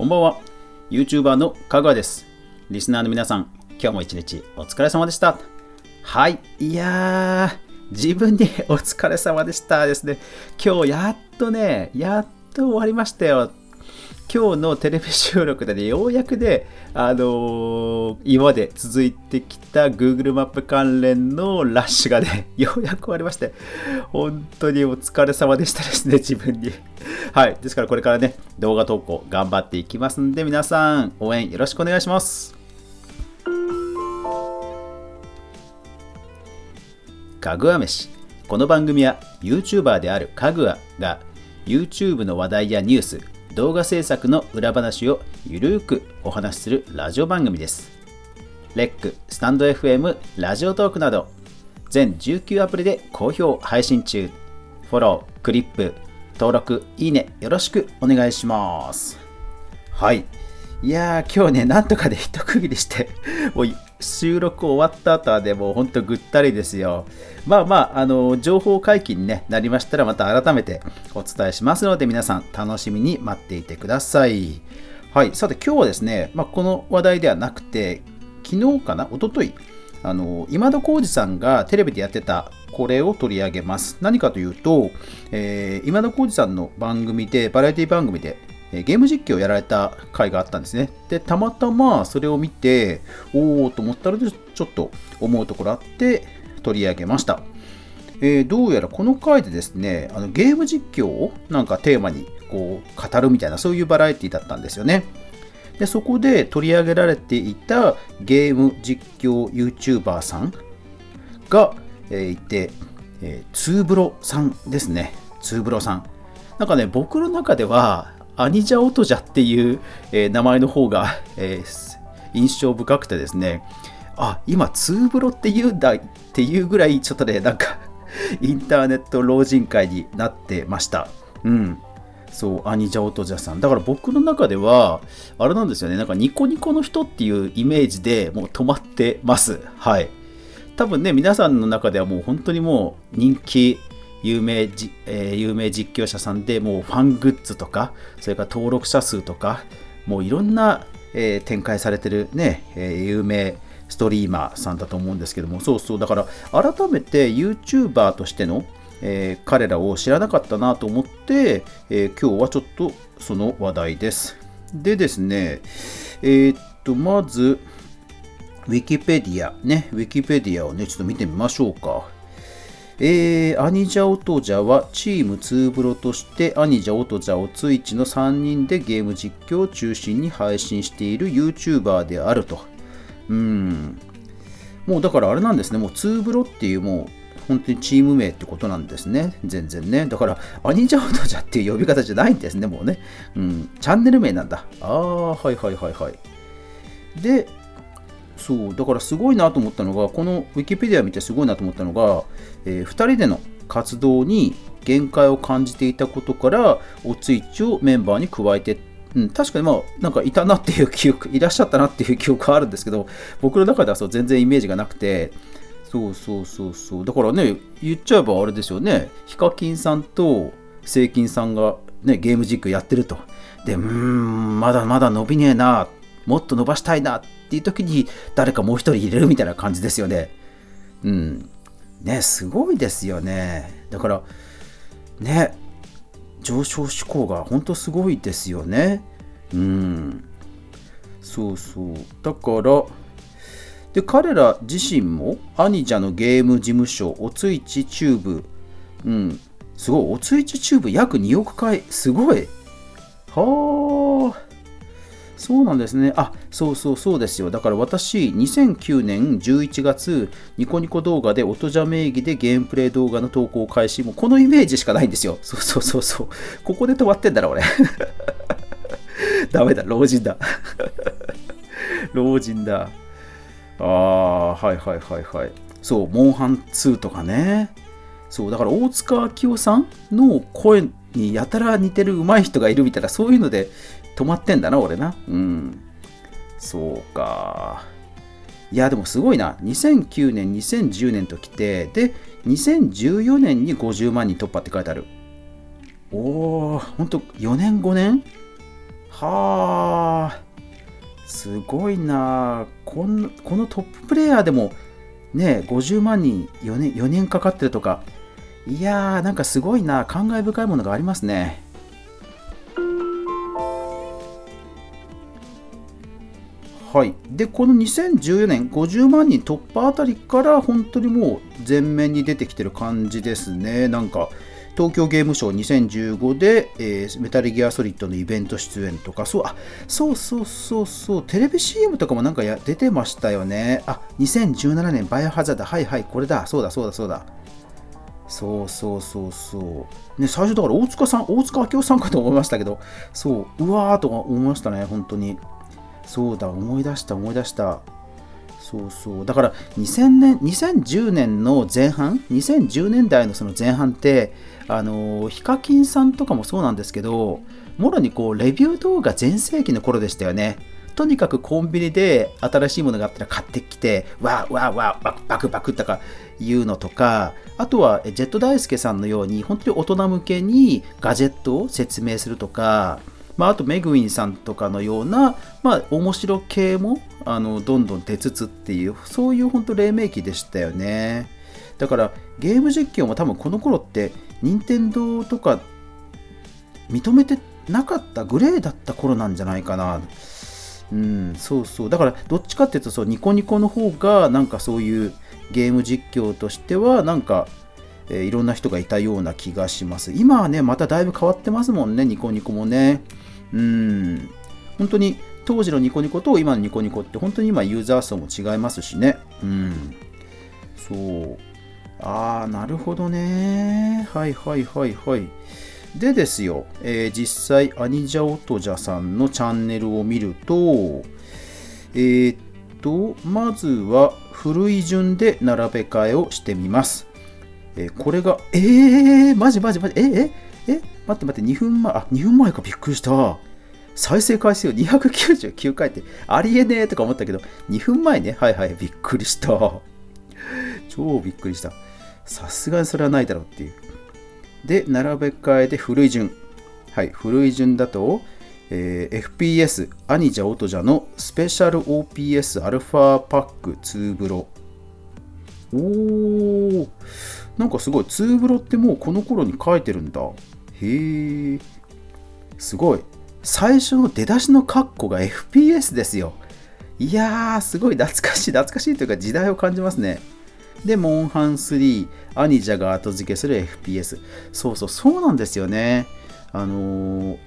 こんばんは。YouTuber のかぐわです。リスナーの皆さん今日も一日お疲れ様でした。はい。いやー自分にお疲れ様でしたですね。今日やっとねやっと終わりましたよ。今日のテレビ収録でね、ようやくね、あのー、今まで続いてきた Google マップ関連のラッシュがね、ようやく終わりまして、本当にお疲れ様でしたですね、自分に。はい。ですからこれからね、動画投稿頑張っていきますんで、皆さん応援よろしくお願いします。かぐわ飯。この番組は YouTuber であるかぐわが YouTube の話題やニュース、動画制作の裏話をゆるーくお話しするラジオ番組です。レック、スタンド FM、ラジオトークなど全19アプリで好評配信中。フォロー、クリップ、登録、いいねよろしくお願いします。はい。いやー、今日ね、なんとかで一区切りして、もう収録終わった後はでも本当ぐったりですよ。まあまあ、あの、情報解禁に、ね、なりましたらまた改めてお伝えしますので皆さん楽しみに待っていてください。はい、さて今日はですね、まあ、この話題ではなくて、昨日かな、おととい、あの今田耕司さんがテレビでやってたこれを取り上げます。何かというと、えー、今田耕司さんの番組で、バラエティ番組で、ゲーム実況をやられた回があったんですね。で、たまたまそれを見て、おおと思ったので、ちょっと思うところあって取り上げました。えー、どうやらこの回でですね、あのゲーム実況をなんかテーマにこう語るみたいな、そういうバラエティだったんですよね。で、そこで取り上げられていたゲーム実況 YouTuber さんが、えー、いて、えー、ツーブロさんですね。ツーブロさん。なんかね、僕の中では、アニジャオトジャっていう、えー、名前の方が、えー、印象深くてですね、あ、今、ツーブロって言うんだっていうぐらい、ちょっとね、なんか インターネット老人会になってました。うん。そう、アニジャオトジャさん。だから僕の中では、あれなんですよね、なんかニコニコの人っていうイメージでもう止まってます。はい。多分ね、皆さんの中ではもう本当にもう人気有名じ、えー、有名実況者さんでもうファングッズとかそれから登録者数とかもういろんな、えー、展開されてるね、えー、有名ストリーマーさんだと思うんですけどもそうそう。だから改めて YouTuber としての、えー、彼らを知らなかったなと思って、えー、今日はちょっとその話題です。でですねえー、っとまずウィキペディアねウィキペディアをねちょっと見てみましょうか。えー、アニジャオトジャはチームツーブロとしてアニジャオトジャオツイッチの3人でゲーム実況を中心に配信している YouTuber であると。うん。もうだからあれなんですね、もうツーブロっていうもう本当にチーム名ってことなんですね。全然ね。だから、アニジャオトジャっていう呼び方じゃないんですね、もうね。うん。チャンネル名なんだ。ああ、はいはいはいはい。で、そうだからすごいなと思ったのがこのウィキペディア見てすごいなと思ったのが、えー、2人での活動に限界を感じていたことからおついちをメンバーに加えてうん、確かにまあなんかいたなっていう記憶いらっしゃったなっていう記憶はあるんですけど僕の中ではそう全然イメージがなくてそうそうそうそう。だからね言っちゃえばあれですよね。ヒカキンさんとセイキンさんがねゲーム実況やってると。でうーんまだまだ伸びねえな。もっと伸ばしたいな。っっていう時に誰かもう一人入れるみたいな感じですよね。うん。ね、すごいですよね。だから、ね、上昇志向が本当すごいですよね。うん。そうそう。だから、で、彼ら自身も、アニジャのゲーム事務所、おついちチューブ、うん、すごい、おついちチューブ約2億回、すごい。はあ。そうなんですね。あ、そうそうそうですよ。だから私、2009年11月、ニコニコ動画で音じゃ名義でゲームプレイ動画の投稿開始。もうこのイメージしかないんですよ。そうそうそうそう。ここで止まってんだろ、俺。ダメだ、老人だ。老人だ。ああ、はいはいはいはい。そう、モンハン2とかね。そう、だから大塚明夫さんの声にやたら似てる上手い人がいるみたいな、そういうので止まってんだな、俺な。うん。そうか。いや、でもすごいな。2009年、2010年ときて、で、2014年に50万人突破って書いてある。おー、ほんと4年、5年はあすごいなこのこのトッププレイヤーでもね50万人4年 ,4 年かかってるとかいやーなんかすごいな。感慨深いものがありますね。はい、でこの2014年50万人突破あたりから本当にもう前面に出てきてる感じですね。なんか東京ゲームショウ2015で、えー、メタルギアソリッドのイベント出演とか、そう、あ、そうそうそうそう、テレビ CM とかもなんかや出てましたよね。あ、2017年バイオハザード、はいはい、これだ、そうだそうだそうだ。そうそうそうそう。ね、最初だから大塚さん、大塚明夫さんかと思いましたけど、そう、うわーと思いましたね、本当に。そうだ、思い出した、思い出した。そうそう。だから2000年、2010年の前半、2010年代のその前半って、あのヒカキンさんとかもそうなんですけどもろにこうレビュー動画全盛期の頃でしたよねとにかくコンビニで新しいものがあったら買ってきてわーわーわーバクバクバクとかいうのとかあとはジェット大輔さんのように本当に大人向けにガジェットを説明するとかまあ、あとメグウィンさんとかのような、まあ、面白系もあのどんどん出つつっていうそういう本当黎明期でしたよねだからゲーム実況も多分この頃って任天堂とか認めてなかったグレーだった頃なんじゃないかな。うん、そうそう。だからどっちかっていうとそうニコニコの方がなんかそういうゲーム実況としてはなんか、えー、いろんな人がいたような気がします。今はね、まただいぶ変わってますもんね、ニコニコもね。うん。本当に当時のニコニコと今のニコニコって本当に今ユーザー層も違いますしね。うん。そう。ああ、なるほどね。はいはいはいはい。でですよ、えー、実際、アニジャオトジャさんのチャンネルを見ると、えー、っと、まずは古い順で並べ替えをしてみます。えー、これが、えー、マジマジマジ、えええ待って待って、2分前、あ、2分前かびっくりした。再生回数299回ってありえねえとか思ったけど、2分前ね、はいはい、びっくりした。超びっくりした。さすがにそれはないだろうっていう。で、並べ替えで古い順。はい、古い順だと、えー、FPS アニジャオトジャのスペシャル OPS アルファパック2ブロ。おー、なんかすごい、2ブロってもうこの頃に書いてるんだ。へえ、すごい。最初の出だしのカッコが FPS ですよ。いやー、すごい懐かしい、懐かしいというか時代を感じますね。で、モンハン3、アニジャが後付けする FPS。そうそう、そうなんですよね。あのー、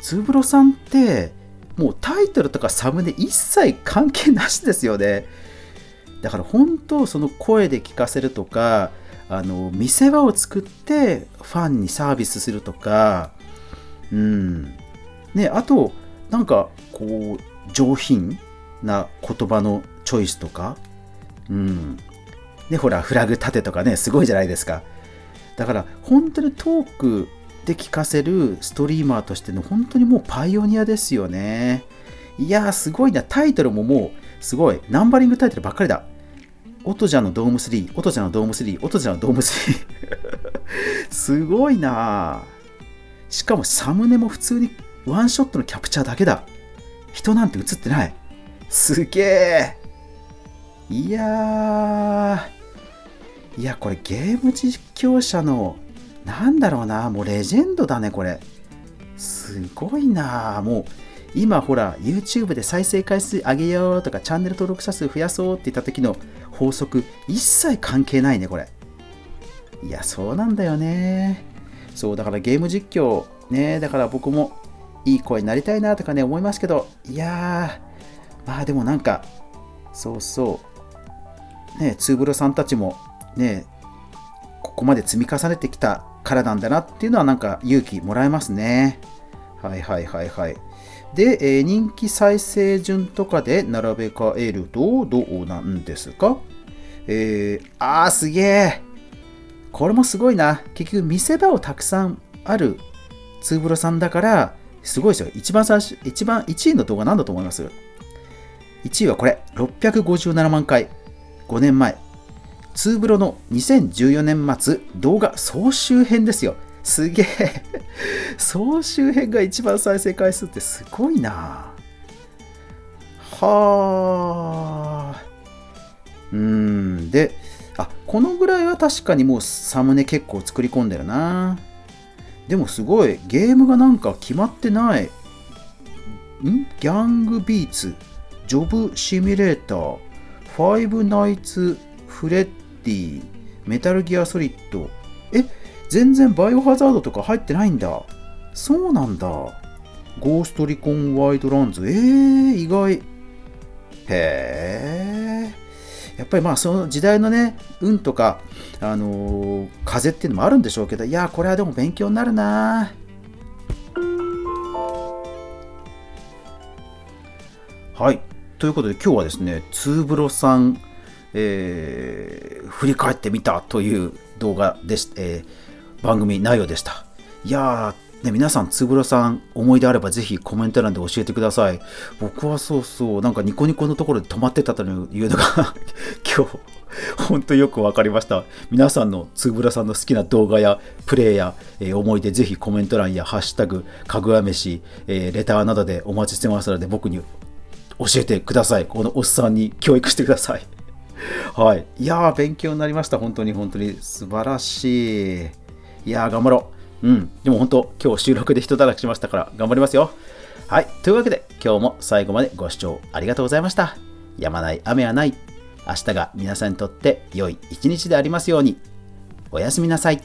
ツーブロさんって、もうタイトルとかサムネ一切関係なしですよね。だから本当、その声で聞かせるとか、あの見せ場を作ってファンにサービスするとか、うん。ね、あと、なんか、こう、上品な言葉のチョイスとか、うん。で、ほら、フラグ立てとかね、すごいじゃないですか。だから、本当にトークで聞かせるストリーマーとしての本当にもうパイオニアですよね。いやー、すごいな。タイトルももう、すごい。ナンバリングタイトルばっかりだ。オトジャのドーム3、オトジャのドーム3、オトジャのドーム3。すごいなしかもサムネも普通にワンショットのキャプチャーだけだ。人なんて映ってない。すげえ。いやー。いや、これゲーム実況者の、なんだろうな、もうレジェンドだね、これ。すごいなもう、今ほら、YouTube で再生回数上げようとか、チャンネル登録者数増やそうって言った時の法則、一切関係ないね、これ。いや、そうなんだよね。そう、だからゲーム実況、ね、だから僕もいい声になりたいなとかね、思いますけど、いやー、まあでもなんか、そうそう、ね、ツーブロさんたちもねここまで積み重ねてきたからなんだなっていうのはなんか勇気もらえますね。はいはいはいはい。で、えー、人気再生順とかで並べ替えるとどうなんですか？えー、あーすげえこれもすごいな。結局見せ場をたくさんあるツーブロさんだから、すごいですよ。一番最初、一番1位の動画なんだと思います ?1 位はこれ、657万回。5年前。ツーブロの2014年末動画総集編ですよ。すげえ。総集編が一番再生回数ってすごいな。はあ。うん。であこのぐらいは確かにもうサムネ結構作り込んでるな。でもすごい。ゲームがなんか決まってない。ん？ギャングビーツ。ジョブシミュレーター。ファイブナイツフレッディメタルギアソリッド。え全然バイオハザードとか入ってないんだ。そうなんだ。ゴーストリコンワイドランズ。えー、意外。へえやっぱりまあその時代のね運とか、あのー、風っていうのもあるんでしょうけどいやこれはでも勉強になるなはい。ということで今日はですねツーブロさん、えー、振り返ってみたという動画でし、えー、番組内容でしたいやね、皆さん、つぶろさん、思い出あればぜひコメント欄で教えてください。僕はそうそう、なんかニコニコのところで止まってたというのが 今日、本当よく分かりました。皆さんのつぶらさんの好きな動画やプレイや、えー、思い出、ぜひコメント欄やハッシュタグ、かぐわ飯、えー、レターなどでお待ちしてますので、僕に教えてください。このおっさんに教育してください。はい。いやー、勉強になりました。本当に本当に素晴らしい。いやー、頑張ろう。うん。でも本当、今日収録で人だらけしましたから頑張りますよ。はい。というわけで、今日も最後までご視聴ありがとうございました。やまない雨はない。明日が皆さんにとって良い一日でありますように。おやすみなさい。